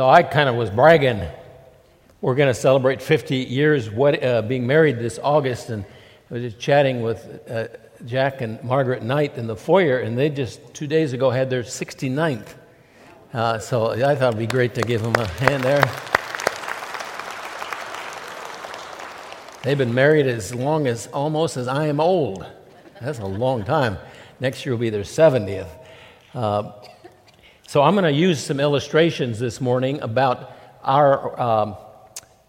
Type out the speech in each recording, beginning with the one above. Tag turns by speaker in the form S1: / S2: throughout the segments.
S1: So I kind of was bragging. We're going to celebrate 50 years uh, being married this August, and I was just chatting with uh, Jack and Margaret Knight in the foyer, and they just two days ago had their 69th. Uh, so I thought it'd be great to give them a hand there. They've been married as long as almost as I am old. That's a long time. Next year will be their 70th. Uh, so I'm going to use some illustrations this morning about our um,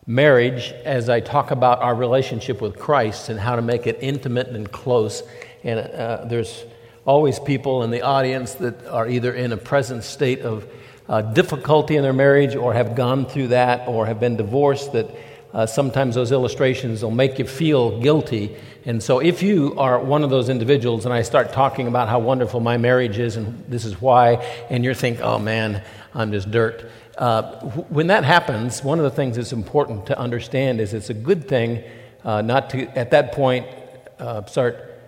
S1: marriage as I talk about our relationship with Christ and how to make it intimate and close. And uh, there's always people in the audience that are either in a present state of uh, difficulty in their marriage or have gone through that or have been divorced that uh, sometimes those illustrations will make you feel guilty. And so, if you are one of those individuals, and I start talking about how wonderful my marriage is and this is why, and you're thinking, oh man, I'm just dirt. Uh, when that happens, one of the things that's important to understand is it's a good thing uh, not to, at that point, uh, start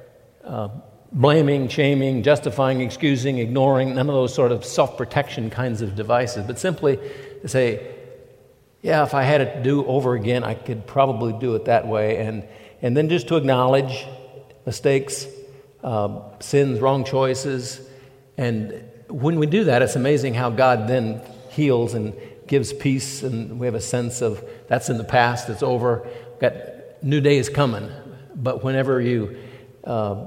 S1: uh, blaming, shaming, justifying, excusing, ignoring, none of those sort of self protection kinds of devices, but simply to say, yeah, if I had it to do over again, I could probably do it that way. And, and then just to acknowledge mistakes, uh, sins, wrong choices. And when we do that, it's amazing how God then heals and gives peace. And we have a sense of that's in the past, it's over, got new day is coming. But whenever you uh,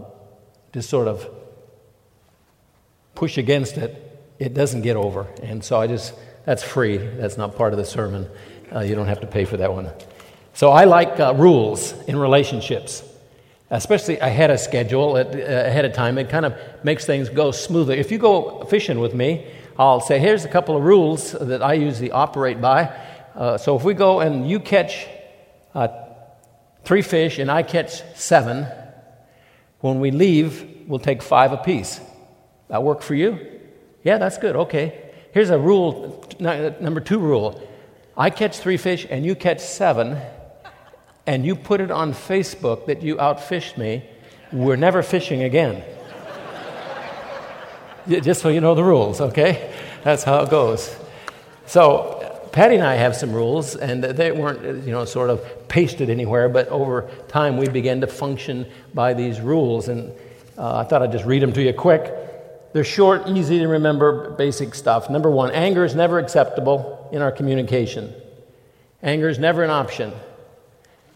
S1: just sort of push against it, it doesn't get over. And so I just that's free. That's not part of the sermon. Uh, you don't have to pay for that one. So I like uh, rules in relationships, especially ahead of schedule, at, uh, ahead of time. It kind of makes things go smoother. If you go fishing with me, I'll say, here's a couple of rules that I usually operate by. Uh, so if we go and you catch uh, three fish and I catch seven, when we leave, we'll take five apiece. That work for you? Yeah, that's good. Okay. Here's a rule, number two rule I catch three fish and you catch seven, and you put it on Facebook that you outfished me, we're never fishing again. Just so you know the rules, okay? That's how it goes. So, Patty and I have some rules, and they weren't, you know, sort of pasted anywhere, but over time we began to function by these rules. And uh, I thought I'd just read them to you quick. They're short, easy to remember, basic stuff. Number one, anger is never acceptable in our communication. Anger is never an option.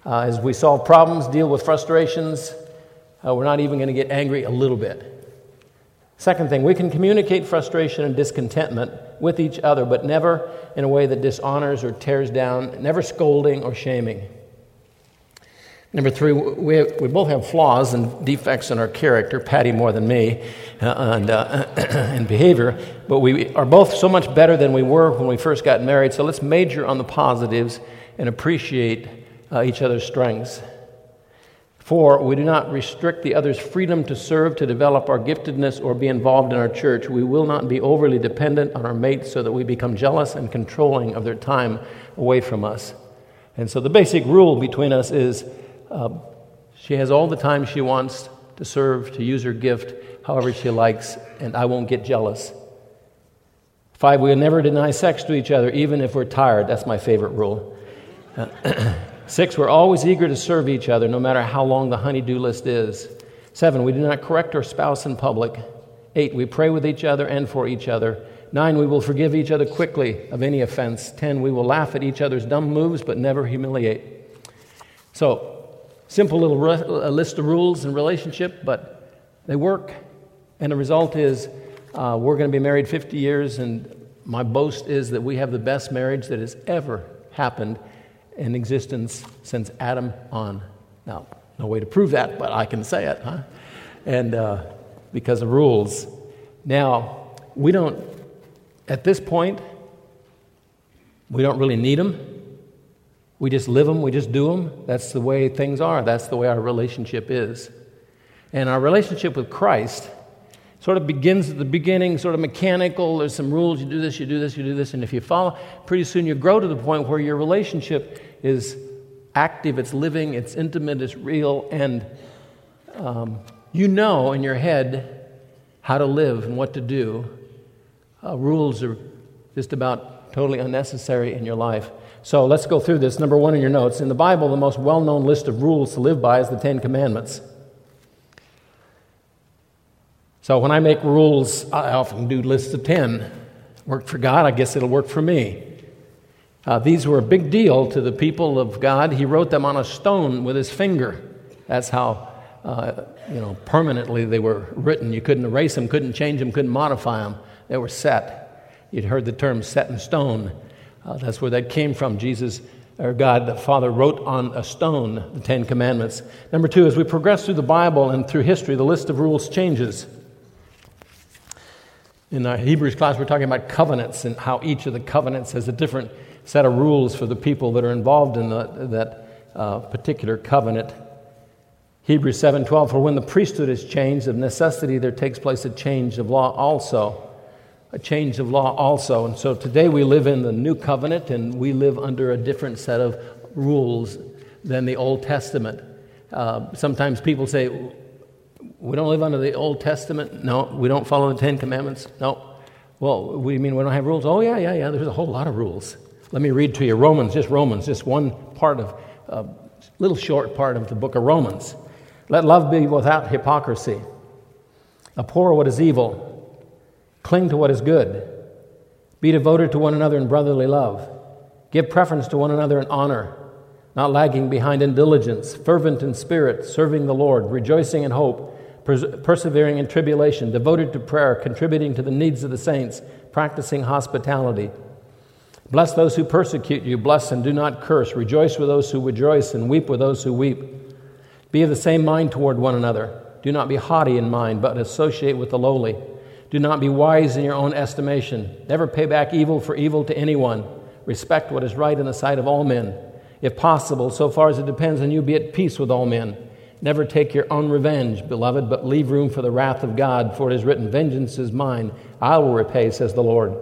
S1: Uh, as we solve problems, deal with frustrations, uh, we're not even going to get angry a little bit. Second thing, we can communicate frustration and discontentment with each other, but never in a way that dishonors or tears down, never scolding or shaming. Number three, we, we both have flaws and defects in our character, Patty more than me, uh, and, uh, and behavior, but we are both so much better than we were when we first got married, so let's major on the positives and appreciate uh, each other's strengths. Four, we do not restrict the other's freedom to serve, to develop our giftedness, or be involved in our church. We will not be overly dependent on our mates so that we become jealous and controlling of their time away from us. And so the basic rule between us is um, she has all the time she wants to serve, to use her gift however she likes, and I won't get jealous. Five, we'll never deny sex to each other, even if we're tired. That's my favorite rule. Uh, six, we're always eager to serve each other, no matter how long the honeydew list is. Seven, we do not correct our spouse in public. Eight, we pray with each other and for each other. Nine, we will forgive each other quickly of any offense. Ten, we will laugh at each other's dumb moves but never humiliate. So, simple little list of rules and relationship, but they work. And the result is uh, we're going to be married 50 years, and my boast is that we have the best marriage that has ever happened in existence since Adam on. Now, no way to prove that, but I can say it, huh? And uh, because of rules. Now, we don't, at this point, we don't really need them. We just live them, we just do them. That's the way things are, that's the way our relationship is. And our relationship with Christ sort of begins at the beginning, sort of mechanical. There's some rules you do this, you do this, you do this. And if you follow, pretty soon you grow to the point where your relationship is active, it's living, it's intimate, it's real, and um, you know in your head how to live and what to do. Uh, rules are just about totally unnecessary in your life. So let's go through this. Number one in your notes. In the Bible, the most well known list of rules to live by is the Ten Commandments. So when I make rules, I often do lists of 10. Worked for God, I guess it'll work for me. Uh, these were a big deal to the people of God. He wrote them on a stone with his finger. That's how, uh, you know, permanently they were written. You couldn't erase them, couldn't change them, couldn't modify them. They were set. You'd heard the term set in stone. Uh, that's where that came from. Jesus, or God the Father, wrote on a stone the Ten Commandments. Number two, as we progress through the Bible and through history, the list of rules changes. In our Hebrews class, we're talking about covenants and how each of the covenants has a different set of rules for the people that are involved in the, that uh, particular covenant. Hebrews 7:12 For when the priesthood is changed, of necessity there takes place a change of law also. A change of law also. And so today we live in the new covenant and we live under a different set of rules than the Old Testament. Uh, sometimes people say, we don't live under the Old Testament? No. We don't follow the Ten Commandments? No. Well, we mean we don't have rules? Oh, yeah, yeah, yeah. There's a whole lot of rules. Let me read to you Romans, just Romans, just one part of, a uh, little short part of the book of Romans. Let love be without hypocrisy. Abhor what is evil. Cling to what is good. Be devoted to one another in brotherly love. Give preference to one another in honor, not lagging behind in diligence, fervent in spirit, serving the Lord, rejoicing in hope persevering in tribulation, devoted to prayer, contributing to the needs of the saints, practicing hospitality. Bless those who persecute you, bless and do not curse. Rejoice with those who rejoice, and weep with those who weep. Be of the same mind toward one another. Do not be haughty in mind, but associate with the lowly. Do not be wise in your own estimation. Never pay back evil for evil to anyone. Respect what is right in the sight of all men. If possible, so far as it depends on you, be at peace with all men. Never take your own revenge, beloved, but leave room for the wrath of God, for it is written, Vengeance is mine, I will repay, says the Lord.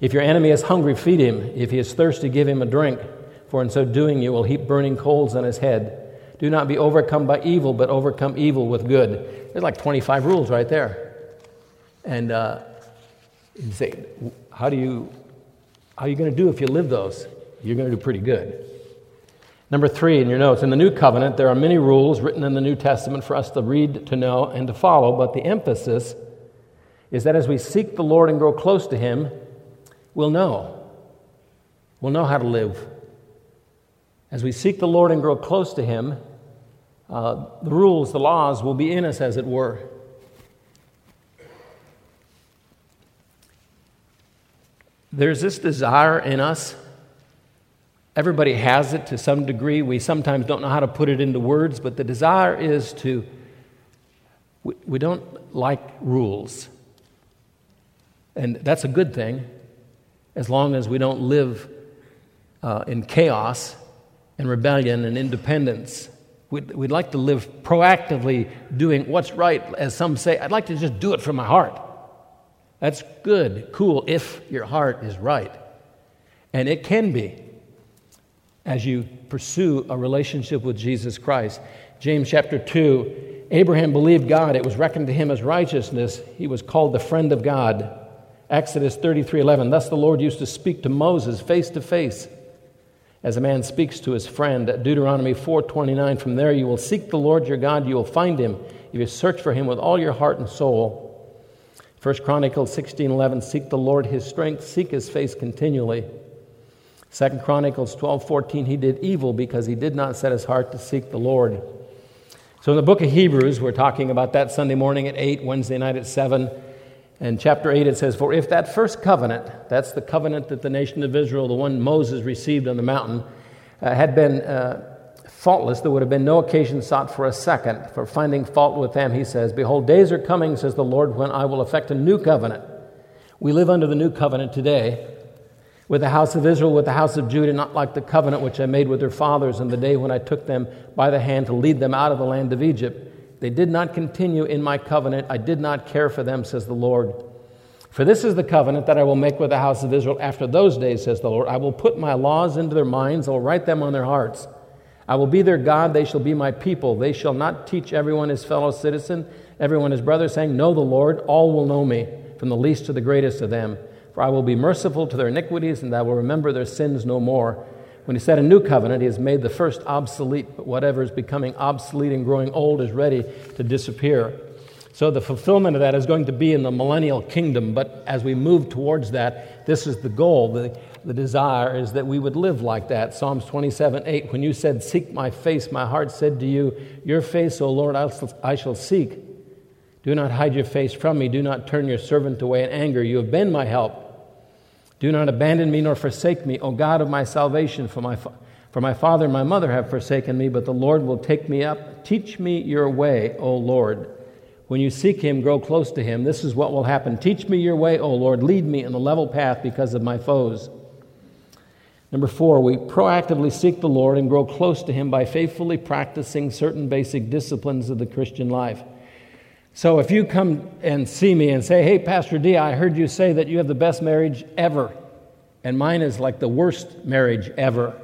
S1: If your enemy is hungry, feed him. If he is thirsty, give him a drink, for in so doing you will heap burning coals on his head. Do not be overcome by evil, but overcome evil with good. There's like 25 rules right there. And uh, you say, how do you, how are you going to do if you live those? You're going to do pretty good. Number three in your notes, in the New Covenant, there are many rules written in the New Testament for us to read, to know, and to follow, but the emphasis is that as we seek the Lord and grow close to Him, we'll know. We'll know how to live. As we seek the Lord and grow close to Him, uh, the rules, the laws will be in us, as it were. There's this desire in us Everybody has it to some degree. We sometimes don't know how to put it into words, but the desire is to, we, we don't like rules. And that's a good thing as long as we don't live uh, in chaos and rebellion and independence. We'd, we'd like to live proactively doing what's right, as some say. I'd like to just do it from my heart. That's good, cool, if your heart is right. And it can be as you pursue a relationship with Jesus Christ. James chapter 2 Abraham believed God, it was reckoned to him as righteousness. He was called the friend of God. Exodus 33:11 Thus the Lord used to speak to Moses face to face as a man speaks to his friend. Deuteronomy 4:29 From there you will seek the Lord your God, you will find him if you search for him with all your heart and soul. 1 Chronicles 16:11 Seek the Lord his strength, seek his face continually. Second Chronicles 12 14, he did evil because he did not set his heart to seek the Lord. So in the book of Hebrews, we're talking about that Sunday morning at 8, Wednesday night at 7. And chapter 8, it says, For if that first covenant, that's the covenant that the nation of Israel, the one Moses received on the mountain, uh, had been uh, faultless, there would have been no occasion sought for a second. For finding fault with them, he says, Behold, days are coming, says the Lord, when I will effect a new covenant. We live under the new covenant today with the house of Israel, with the house of Judah, not like the covenant which I made with their fathers in the day when I took them by the hand to lead them out of the land of Egypt. They did not continue in my covenant. I did not care for them, says the Lord. For this is the covenant that I will make with the house of Israel after those days, says the Lord. I will put my laws into their minds, I will write them on their hearts. I will be their God, they shall be my people. They shall not teach everyone his fellow citizen, everyone his brother, saying, Know the Lord, all will know me, from the least to the greatest of them. For I will be merciful to their iniquities, and I will remember their sins no more. When he said a new covenant, he has made the first obsolete, but whatever is becoming obsolete and growing old is ready to disappear. So the fulfillment of that is going to be in the millennial kingdom, but as we move towards that, this is the goal. The, the desire is that we would live like that. Psalms 27 8, when you said, Seek my face, my heart said to you, Your face, O Lord, I shall seek. Do not hide your face from me. Do not turn your servant away in anger. You have been my help. Do not abandon me nor forsake me, O God of my salvation, for my, for my father and my mother have forsaken me, but the Lord will take me up. Teach me your way, O Lord. When you seek him, grow close to him. This is what will happen. Teach me your way, O Lord. Lead me in the level path because of my foes. Number four, we proactively seek the Lord and grow close to him by faithfully practicing certain basic disciplines of the Christian life. So if you come and see me and say, Hey, Pastor D, I heard you say that you have the best marriage ever, and mine is like the worst marriage ever.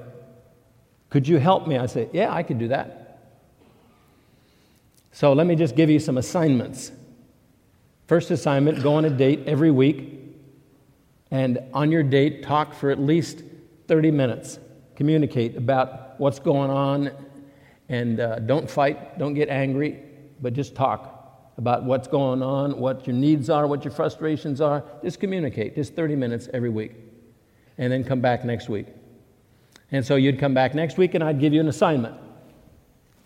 S1: Could you help me? I say, Yeah, I could do that. So let me just give you some assignments. First assignment go on a date every week, and on your date, talk for at least 30 minutes. Communicate about what's going on, and uh, don't fight, don't get angry, but just talk about what's going on, what your needs are, what your frustrations are. Just communicate, just 30 minutes every week. And then come back next week. And so you'd come back next week and I'd give you an assignment.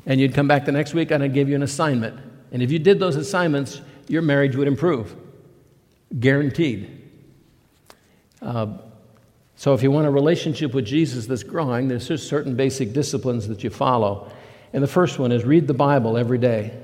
S1: And you'd come back the next week and I'd give you an assignment. And if you did those assignments, your marriage would improve. Guaranteed. Uh, so if you want a relationship with Jesus that's growing, there's just certain basic disciplines that you follow. And the first one is read the Bible every day.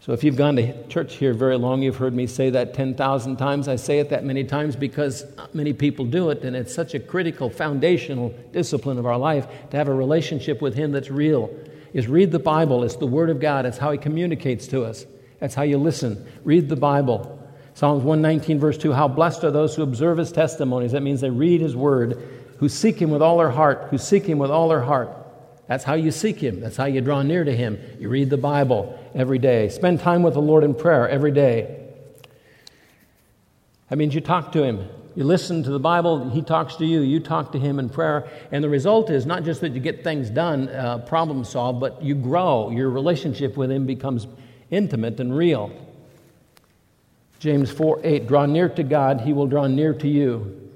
S1: So if you've gone to church here very long, you've heard me say that 10,000 times. I say it that many times because many people do it, and it's such a critical, foundational discipline of our life to have a relationship with Him that's real. Is read the Bible. It's the Word of God. It's how He communicates to us. That's how you listen. Read the Bible. Psalms 119, verse 2 How blessed are those who observe His testimonies. That means they read His Word, who seek Him with all their heart, who seek Him with all their heart. That's how you seek Him. That's how you draw near to Him. You read the Bible every day. Spend time with the Lord in prayer every day. That means you talk to Him. You listen to the Bible, He talks to you, you talk to Him in prayer. And the result is not just that you get things done, uh, problem solved, but you grow. Your relationship with Him becomes intimate and real. James 4 8, draw near to God, He will draw near to you.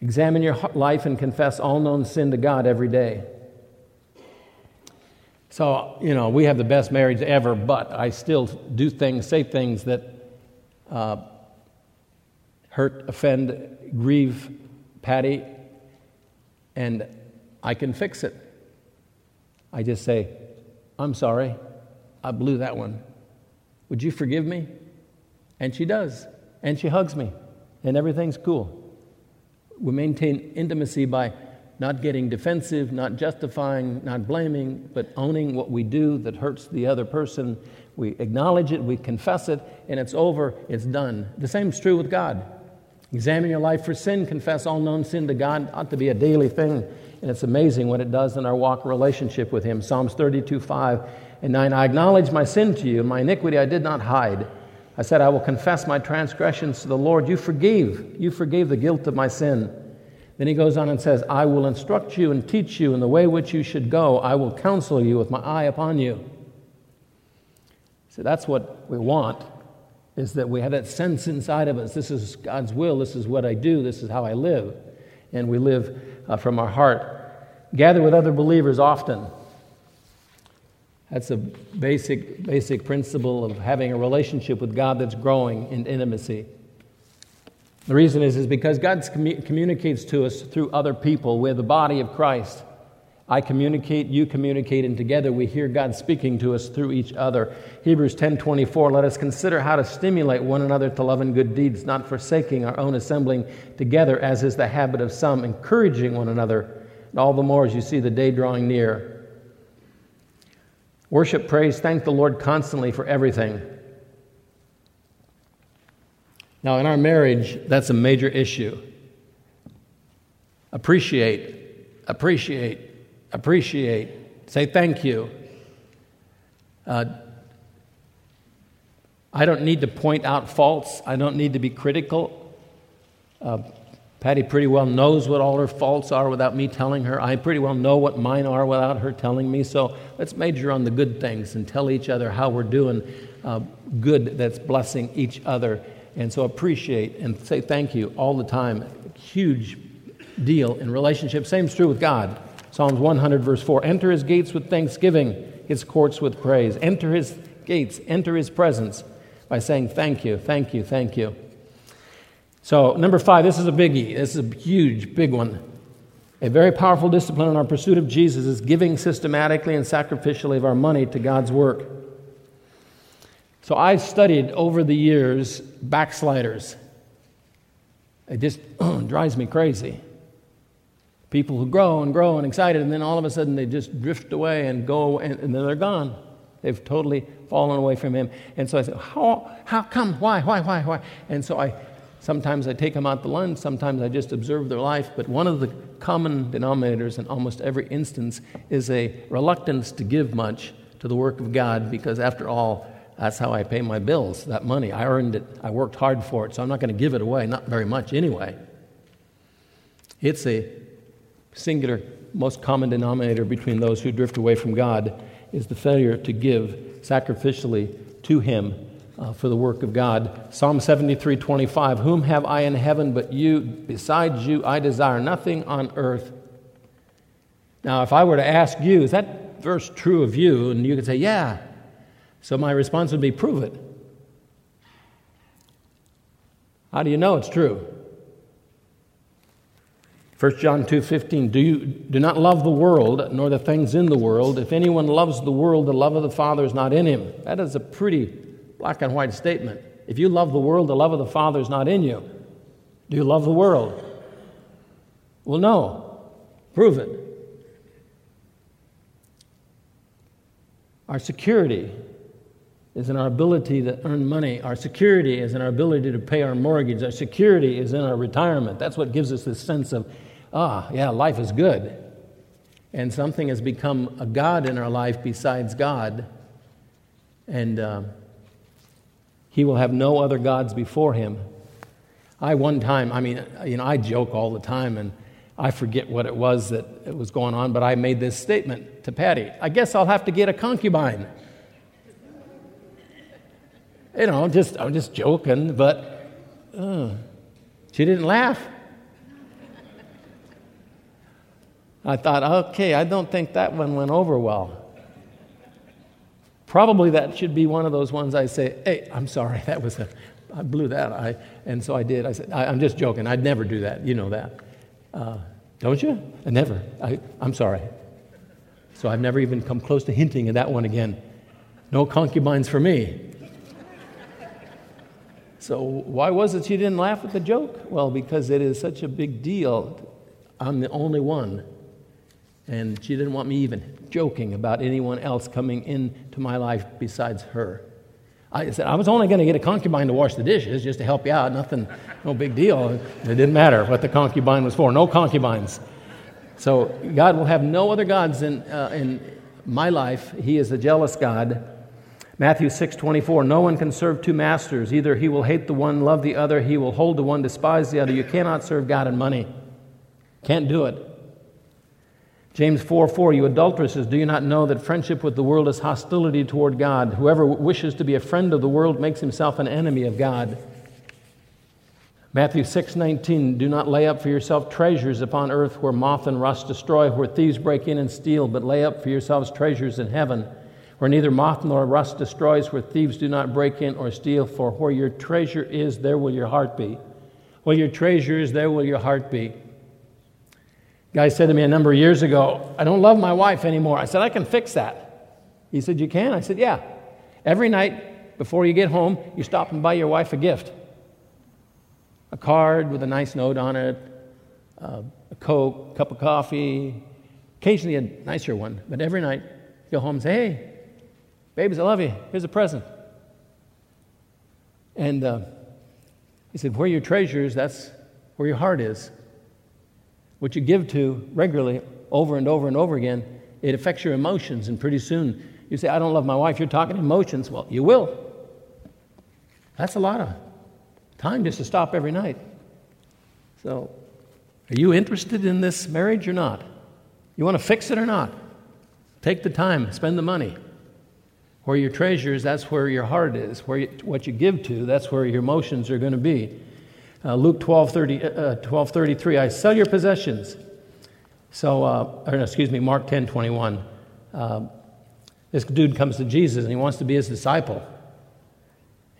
S1: Examine your life and confess all known sin to God every day. So, you know, we have the best marriage ever, but I still do things, say things that uh, hurt, offend, grieve Patty, and I can fix it. I just say, I'm sorry, I blew that one. Would you forgive me? And she does, and she hugs me, and everything's cool we maintain intimacy by not getting defensive, not justifying, not blaming, but owning what we do that hurts the other person. We acknowledge it, we confess it, and it's over, it's done. The same is true with God. Examine your life for sin, confess all known sin to God, ought to be a daily thing. And it's amazing what it does in our walk relationship with Him. Psalms 32, 5 and 9. I acknowledge my sin to you, and my iniquity I did not hide. I said, I will confess my transgressions to the Lord. You forgave. You forgave the guilt of my sin. Then he goes on and says, I will instruct you and teach you in the way which you should go. I will counsel you with my eye upon you. So that's what we want, is that we have that sense inside of us. This is God's will. This is what I do. This is how I live. And we live uh, from our heart. Gather with other believers often. That's a basic, basic principle of having a relationship with God that's growing in intimacy. The reason is, is because God commu- communicates to us through other people. We're the body of Christ. I communicate, you communicate, and together we hear God speaking to us through each other. Hebrews 10:24, let us consider how to stimulate one another to love and good deeds, not forsaking our own assembling together, as is the habit of some, encouraging one another, and all the more as you see the day drawing near. Worship, praise, thank the Lord constantly for everything. Now, in our marriage, that's a major issue. Appreciate, appreciate, appreciate. Say thank you. Uh, I don't need to point out faults. I don't need to be critical. Uh, Patty pretty well knows what all her faults are without me telling her. I pretty well know what mine are without her telling me. So let's major on the good things and tell each other how we're doing uh, good that's blessing each other. And so appreciate and say thank you all the time. Huge deal in relationship. Same is true with God. Psalms 100, verse 4 Enter his gates with thanksgiving, his courts with praise. Enter his gates, enter his presence by saying thank you, thank you, thank you. So, number five, this is a biggie. This is a huge, big one. A very powerful discipline in our pursuit of Jesus is giving systematically and sacrificially of our money to God's work. So, I've studied over the years backsliders. It just drives me crazy. People who grow and grow and excited, and then all of a sudden they just drift away and go, and, and then they're gone. They've totally fallen away from Him. And so I said, How, how come? Why, why, why, why? And so I Sometimes I take them out to lunch, sometimes I just observe their life, but one of the common denominators in almost every instance is a reluctance to give much to the work of God because, after all, that's how I pay my bills, that money. I earned it, I worked hard for it, so I'm not going to give it away, not very much anyway. It's a singular, most common denominator between those who drift away from God is the failure to give sacrificially to Him uh, for the work of God. Psalm 73 25, Whom have I in heaven but you? Besides you, I desire nothing on earth. Now, if I were to ask you, is that verse true of you? And you could say, Yeah. So my response would be, Prove it. How do you know it's true? 1 John 2:15 do you do not love the world nor the things in the world if anyone loves the world the love of the father is not in him that is a pretty black and white statement. If you love the world, the love of the Father is not in you. Do you love the world? Well, no. Prove it. Our security is in our ability to earn money. Our security is in our ability to pay our mortgage. Our security is in our retirement. That's what gives us this sense of, ah, yeah, life is good. And something has become a God in our life besides God. And uh, he will have no other gods before him. I, one time, I mean, you know, I joke all the time and I forget what it was that was going on, but I made this statement to Patty I guess I'll have to get a concubine. You know, just, I'm just joking, but uh, she didn't laugh. I thought, okay, I don't think that one went over well. Probably that should be one of those ones I say, hey, I'm sorry, that was a, I blew that. I, and so I did. I said, I, am just joking. I'd never do that. You know that. Uh, don't you? I never. I, I'm sorry. So I've never even come close to hinting at that one again. No concubines for me. So, why was it she didn't laugh at the joke? Well, because it is such a big deal. I'm the only one. And she didn't want me even joking about anyone else coming into my life besides her. I said, I was only going to get a concubine to wash the dishes just to help you out. Nothing, no big deal. It didn't matter what the concubine was for. No concubines. So God will have no other gods in, uh, in my life. He is a jealous God. Matthew 6 24, no one can serve two masters. Either he will hate the one, love the other, he will hold the one, despise the other. You cannot serve God and money. Can't do it. James 4 4, you adulteresses, do you not know that friendship with the world is hostility toward God? Whoever wishes to be a friend of the world makes himself an enemy of God. Matthew 6 19, do not lay up for yourself treasures upon earth where moth and rust destroy, where thieves break in and steal, but lay up for yourselves treasures in heaven where neither moth nor rust destroys, where thieves do not break in or steal, for where your treasure is, there will your heart be. Where your treasure is, there will your heart be. Guy said to me a number of years ago, I don't love my wife anymore. I said, I can fix that. He said, You can? I said, Yeah. Every night before you get home, you stop and buy your wife a gift a card with a nice note on it, uh, a Coke, cup of coffee, occasionally a nicer one. But every night, you go home and say, Hey, babies, I love you. Here's a present. And uh, he said, Where your treasure is, that's where your heart is what you give to regularly over and over and over again, it affects your emotions. And pretty soon you say, I don't love my wife. You're talking emotions. Well, you will. That's a lot of time just to stop every night. So, are you interested in this marriage or not? You want to fix it or not? Take the time, spend the money. Where your treasures, that's where your heart is. Where you, what you give to, that's where your emotions are going to be. Uh, Luke 12, 30, uh, 12 33, I sell your possessions. So, uh, or excuse me, Mark 10 21. Uh, this dude comes to Jesus and he wants to be his disciple.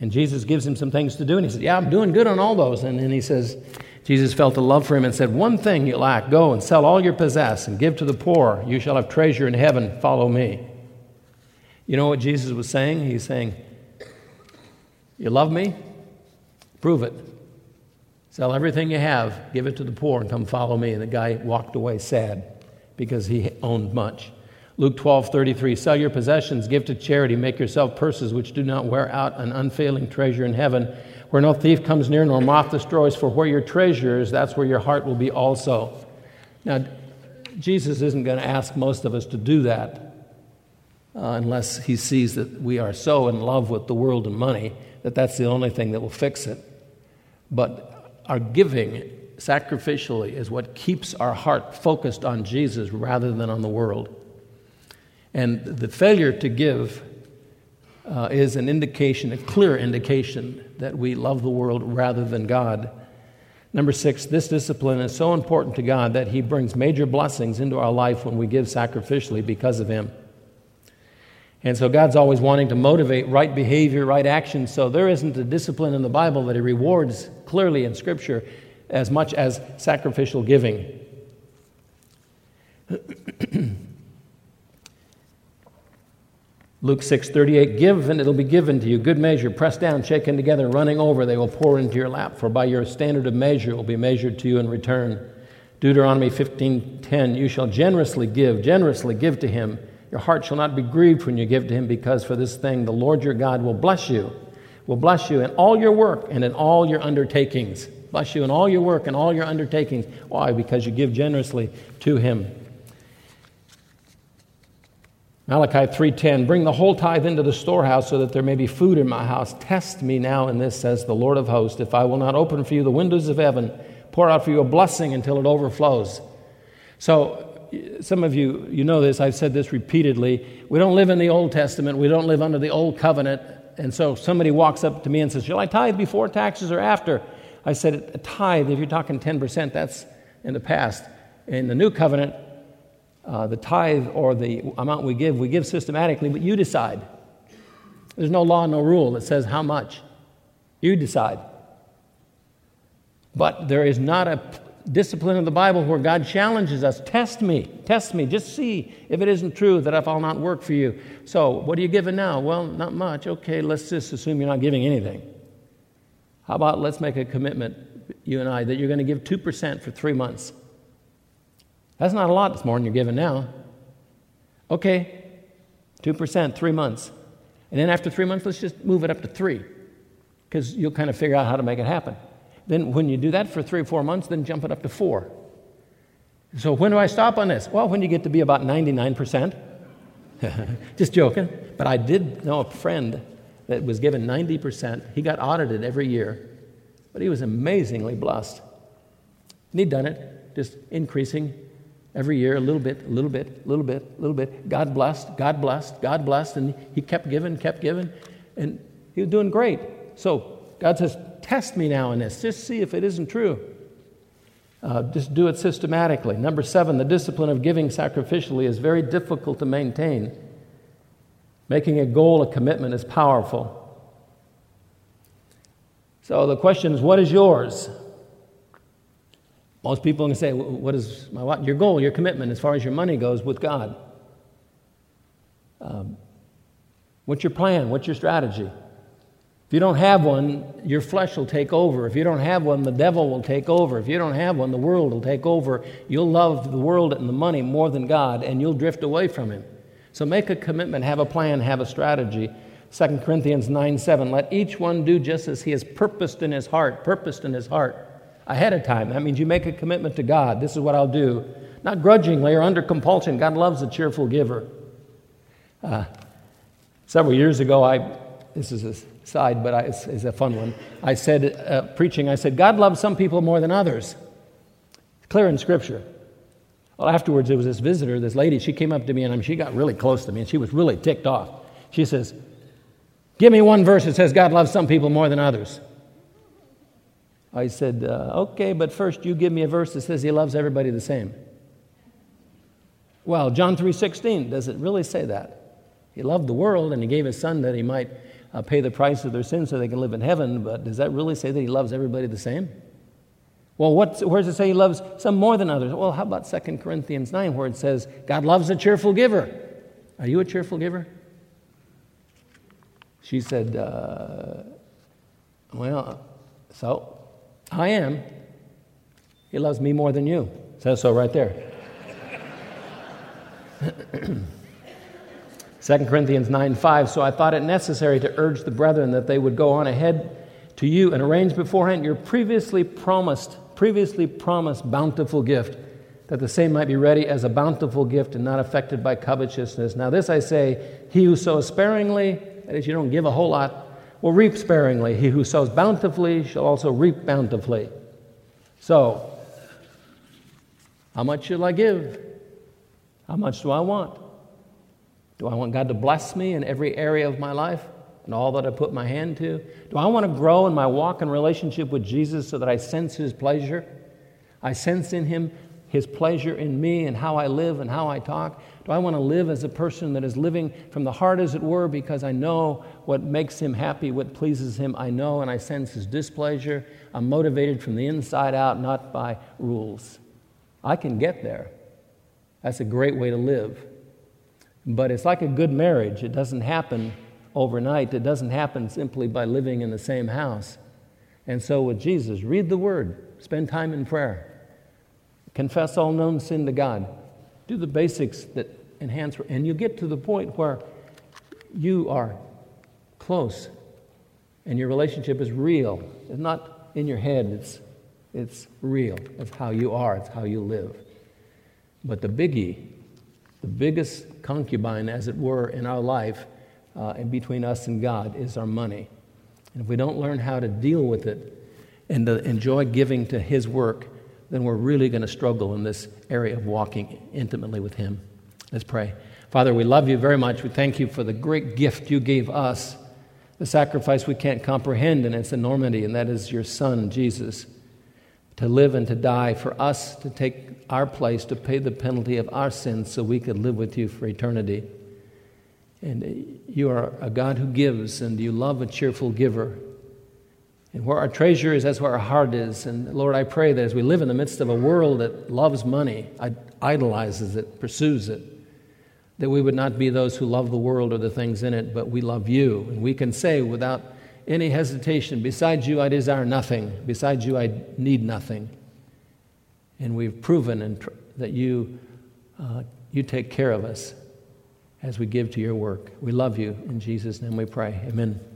S1: And Jesus gives him some things to do. And he says, Yeah, I'm doing good on all those. And then he says, Jesus felt a love for him and said, One thing you lack, go and sell all you possess and give to the poor. You shall have treasure in heaven. Follow me. You know what Jesus was saying? He's saying, You love me? Prove it. Sell everything you have, give it to the poor, and come follow me. And the guy walked away sad because he owned much. Luke 12, 33, sell your possessions, give to charity, make yourself purses which do not wear out, an unfailing treasure in heaven, where no thief comes near nor moth destroys, for where your treasure is, that's where your heart will be also. Now, Jesus isn't going to ask most of us to do that uh, unless he sees that we are so in love with the world and money that that's the only thing that will fix it. But our giving sacrificially is what keeps our heart focused on Jesus rather than on the world. And the failure to give uh, is an indication, a clear indication, that we love the world rather than God. Number six, this discipline is so important to God that He brings major blessings into our life when we give sacrificially because of Him. And so God's always wanting to motivate right behavior, right action. So there isn't a discipline in the Bible that He rewards clearly in Scripture as much as sacrificial giving. Luke 6:38 Give and it'll be given to you good measure pressed down shaken together running over they will pour into your lap for by your standard of measure it will be measured to you in return. Deuteronomy 15:10 You shall generously give generously give to him your heart shall not be grieved when you give to him, because for this thing the Lord your God will bless you, will bless you in all your work and in all your undertakings. Bless you in all your work and all your undertakings. Why? Because you give generously to him. Malachi 3:10 Bring the whole tithe into the storehouse so that there may be food in my house. Test me now in this says the Lord of hosts if I will not open for you the windows of heaven, pour out for you a blessing until it overflows. So some of you, you know this, I've said this repeatedly. We don't live in the Old Testament, we don't live under the Old Covenant. And so somebody walks up to me and says, Shall I tithe before taxes or after? I said, A tithe, if you're talking 10%, that's in the past. In the New Covenant, uh, the tithe or the amount we give, we give systematically, but you decide. There's no law, no rule that says how much. You decide. But there is not a discipline of the Bible where God challenges us test me, test me, just see if it isn't true that if I'll not work for you. So, what are you giving now? Well, not much. Okay, let's just assume you're not giving anything. How about let's make a commitment, you and I, that you're going to give 2% for three months? That's not a lot, it's more than you're giving now. Okay, 2%, three months. And then after three months, let's just move it up to three, because you'll kind of figure out how to make it happen. Then, when you do that for three or four months, then jump it up to four. So, when do I stop on this? Well, when you get to be about 99%. Just joking. But I did know a friend that was given 90%. He got audited every year, but he was amazingly blessed. And he'd done it, just increasing every year a little bit, a little bit, a little bit, a little bit. God blessed, God blessed, God blessed. And he kept giving, kept giving. And he was doing great. So God says, test me now in this. Just see if it isn't true. Uh, just do it systematically. Number seven, the discipline of giving sacrificially is very difficult to maintain. Making a goal, a commitment is powerful. So the question is, what is yours? Most people can say, what is my what? Your goal, your commitment as far as your money goes with God? Um, what's your plan? What's your strategy? If you don't have one, your flesh will take over. If you don't have one, the devil will take over. If you don't have one, the world will take over. You'll love the world and the money more than God, and you'll drift away from Him. So make a commitment, have a plan, have a strategy. 2 Corinthians 9 7. Let each one do just as he has purposed in his heart, purposed in his heart ahead of time. That means you make a commitment to God. This is what I'll do. Not grudgingly or under compulsion. God loves a cheerful giver. Uh, several years ago, I, this is a side, but I, it's, it's, a fun one. I said, uh, preaching, I said, God loves some people more than others. It's clear in Scripture. Well, afterwards, there was this visitor, this lady, she came up to me and she got really close to me and she was really ticked off. She says, Give me one verse that says God loves some people more than others. I said, uh, Okay, but first you give me a verse that says he loves everybody the same. Well, John 3:16, does it really say that? He loved the world and he gave his son that he might uh, pay the price of their sins so they can live in heaven, but does that really say that he loves everybody the same? Well, where does it say he loves some more than others? Well, how about 2 Corinthians 9, where it says, God loves a cheerful giver? Are you a cheerful giver? She said, uh, Well, so I am. He loves me more than you. Says so right there. 2 Corinthians 9 5. So I thought it necessary to urge the brethren that they would go on ahead to you and arrange beforehand your previously promised previously promised bountiful gift, that the same might be ready as a bountiful gift and not affected by covetousness. Now, this I say he who sows sparingly, that is, you don't give a whole lot, will reap sparingly. He who sows bountifully shall also reap bountifully. So, how much shall I give? How much do I want? Do I want God to bless me in every area of my life? and all that I put my hand to? Do I want to grow in my walk and relationship with Jesus so that I sense His pleasure? I sense in Him His pleasure in me and how I live and how I talk? Do I want to live as a person that is living from the heart, as it were, because I know what makes Him happy, what pleases Him? I know and I sense His displeasure. I'm motivated from the inside out, not by rules. I can get there. That's a great way to live. But it's like a good marriage, it doesn't happen overnight. It doesn't happen simply by living in the same house. And so, with Jesus, read the Word, spend time in prayer, confess all known sin to God, do the basics that enhance, and you get to the point where you are close and your relationship is real. It's not in your head, it's, it's real. It's how you are, it's how you live. But the biggie, the biggest concubine, as it were, in our life uh, and between us and God is our money. And if we don't learn how to deal with it and to enjoy giving to His work, then we're really going to struggle in this area of walking intimately with Him. Let's pray. Father, we love you very much. We thank you for the great gift you gave us, the sacrifice we can't comprehend in its enormity, and that is your Son, Jesus, to live and to die for us, to take our place, to pay the penalty of our sins so we could live with you for eternity. And you are a God who gives, and you love a cheerful giver. And where our treasure is, that's where our heart is. And Lord, I pray that as we live in the midst of a world that loves money, idolizes it, pursues it, that we would not be those who love the world or the things in it, but we love you. And we can say without any hesitation, Besides you, I desire nothing. Besides you, I need nothing. And we've proven that you, uh, you take care of us as we give to your work. We love you. In Jesus' name we pray. Amen.